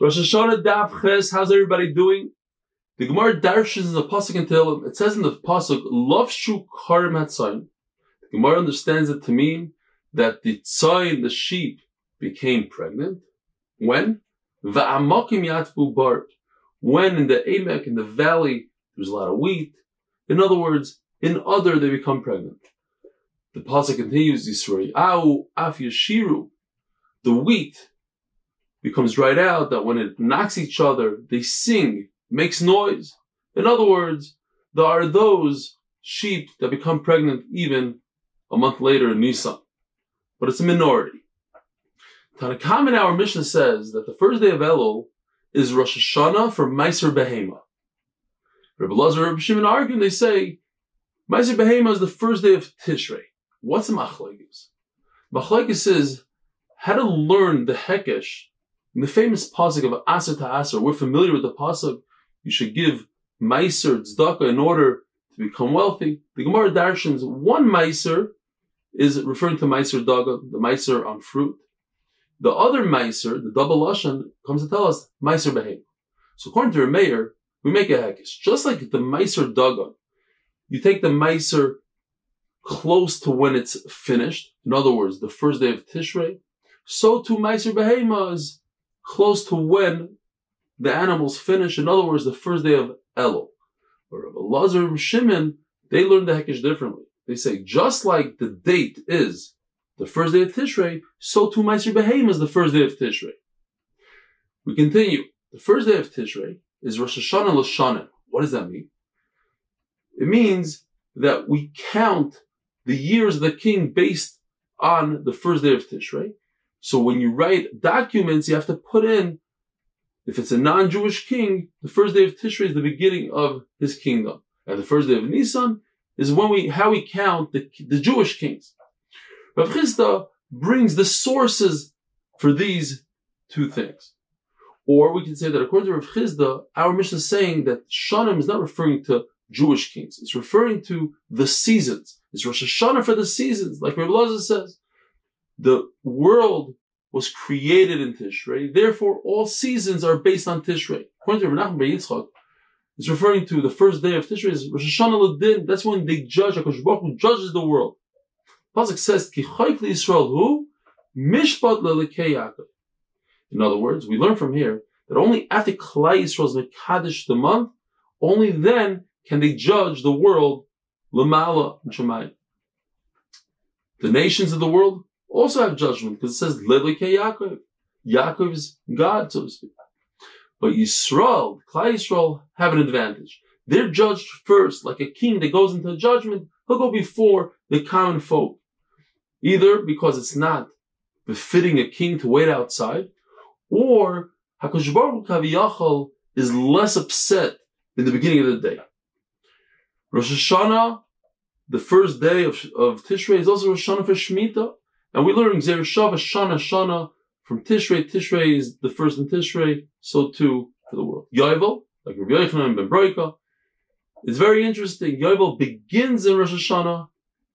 Rosh Hashanah Daf Ches, how's everybody doing? The Gemara darshins in the pasuk in Tehillim. It says in the pasuk, "Lovshu karim hatzayin." The Gemara understands it to mean that the tzayin, the sheep, became pregnant when va'amakim yatvu bar. When in the Amek, in the valley, there's a lot of wheat. In other words, in other they become pregnant. The pasuk continues. Au af yashiru. The wheat becomes right out, that when it knocks each other, they sing, makes noise. In other words, there are those sheep that become pregnant even a month later in Nisan. But it's a minority. Tanna Kamma in our Mishnah says that the first day of Elul is Rosh Hashanah for Meiser Behema. Rabbi Lazar and Shimon argue and they say Meiser Behema is the first day of Tishrei. What's machlekes? Machlekes says how to learn the Hekesh in the famous pasuk of Aser to Aser, we're familiar with the pasuk. You should give meiser tzedakah in order to become wealthy. The Gemara darshans one meiser is referring to meiser daga, the meiser on fruit. The other meiser, the double lashon, comes to tell us meiser behem. So according to Meir, we make a hekesh. Just like the meiser daga, you take the meiser close to when it's finished. In other words, the first day of Tishrei. So too meiser behema is close to when the animals finish. In other words, the first day of Elul. Rabbi Lazar and Shimon, they learn the Hekesh differently. They say, just like the date is the first day of Tishrei, so too Meiser Behem is the first day of Tishrei. We continue. The first day of Tishrei is Rosh Hashanah Lashanim. What does that mean? It means that we count the years of the king based on the first day of Tishrei. So when you write documents, you have to put in, if it's a non-Jewish king, the first day of Tishrei is the beginning of his kingdom. And the first day of Nisan is when we, how we count the, the Jewish kings. Rav Chisda brings the sources for these two things. Or we can say that according to Rav Chisda, our Mishnah is saying that Shanim is not referring to Jewish kings. It's referring to the seasons. It's Rosh Hashanah for the seasons, like Rav Lazar says the world was created in Tishrei. Therefore, all seasons are based on Tishrei. According to Menachem Yitzchak, it's referring to the first day of Tishrei is Rosh Hashanah Ladin. That's when they judge. Hakadosh Baruch judges the world. Pasuk says, "Ki Yisrael who mishpat lelekei Yaakov." In other words, we learn from here that only after Klal Yisrael is mekadosh the month, only then can they judge the world lamala and. The nations of the world also have judgment because it says Levike Yaakov. Yaakov is God, so to speak. But Yisrael, Klal Yisrael, have an advantage. They're judged first, like a king that goes into judgment. He'll go before the common folk, either because it's not befitting a king to wait outside, or Hakadosh Baruch Hu is less upset in the beginning of the day. Rosh Hashanah, the first day of, of Tishrei, is also Rosh Hashanah for Shemitah. And we learn Zer Shava Shana Shana from Tishrei. Tishrei is the first in Tishrei, so too for the world. Yovel, like Rabbi Yochanan ben Broika. It's very interesting. Yovel begins in Rosh Hashanah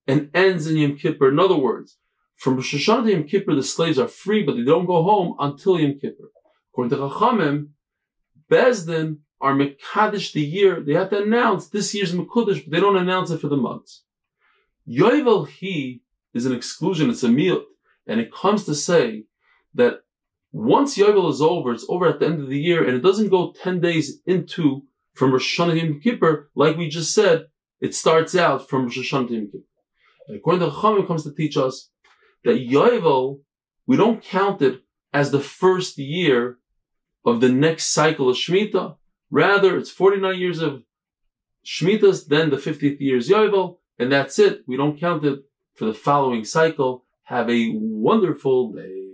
and ends in Yom Kippur. In other words, from Rosh Hashanah to Yom Kippur, the slaves are free, but they don't go home until Yom Kippur. According to Chachamim, Beis Din are Mekadesh the year. They have to announce this year's Mekudesh, but they don't announce it for the months. Yovel he is an exclusion, it's a miyut. And it comes to say that once Yovel is over, it's over at the end of the year, and it doesn't go 10 days into from Rosh Hashanah to Yom Kippur, like we just said, it starts out from Rosh Hashanah Yom Kippur. And according to Chachamim, it comes to teach us that Yovel, we don't count it as the first year of the next cycle of Shemitah. Rather, it's 49 years of Shemitahs, then the 50th year is Yovel, and that's it. We don't count it for the following cycle. Have a wonderful day.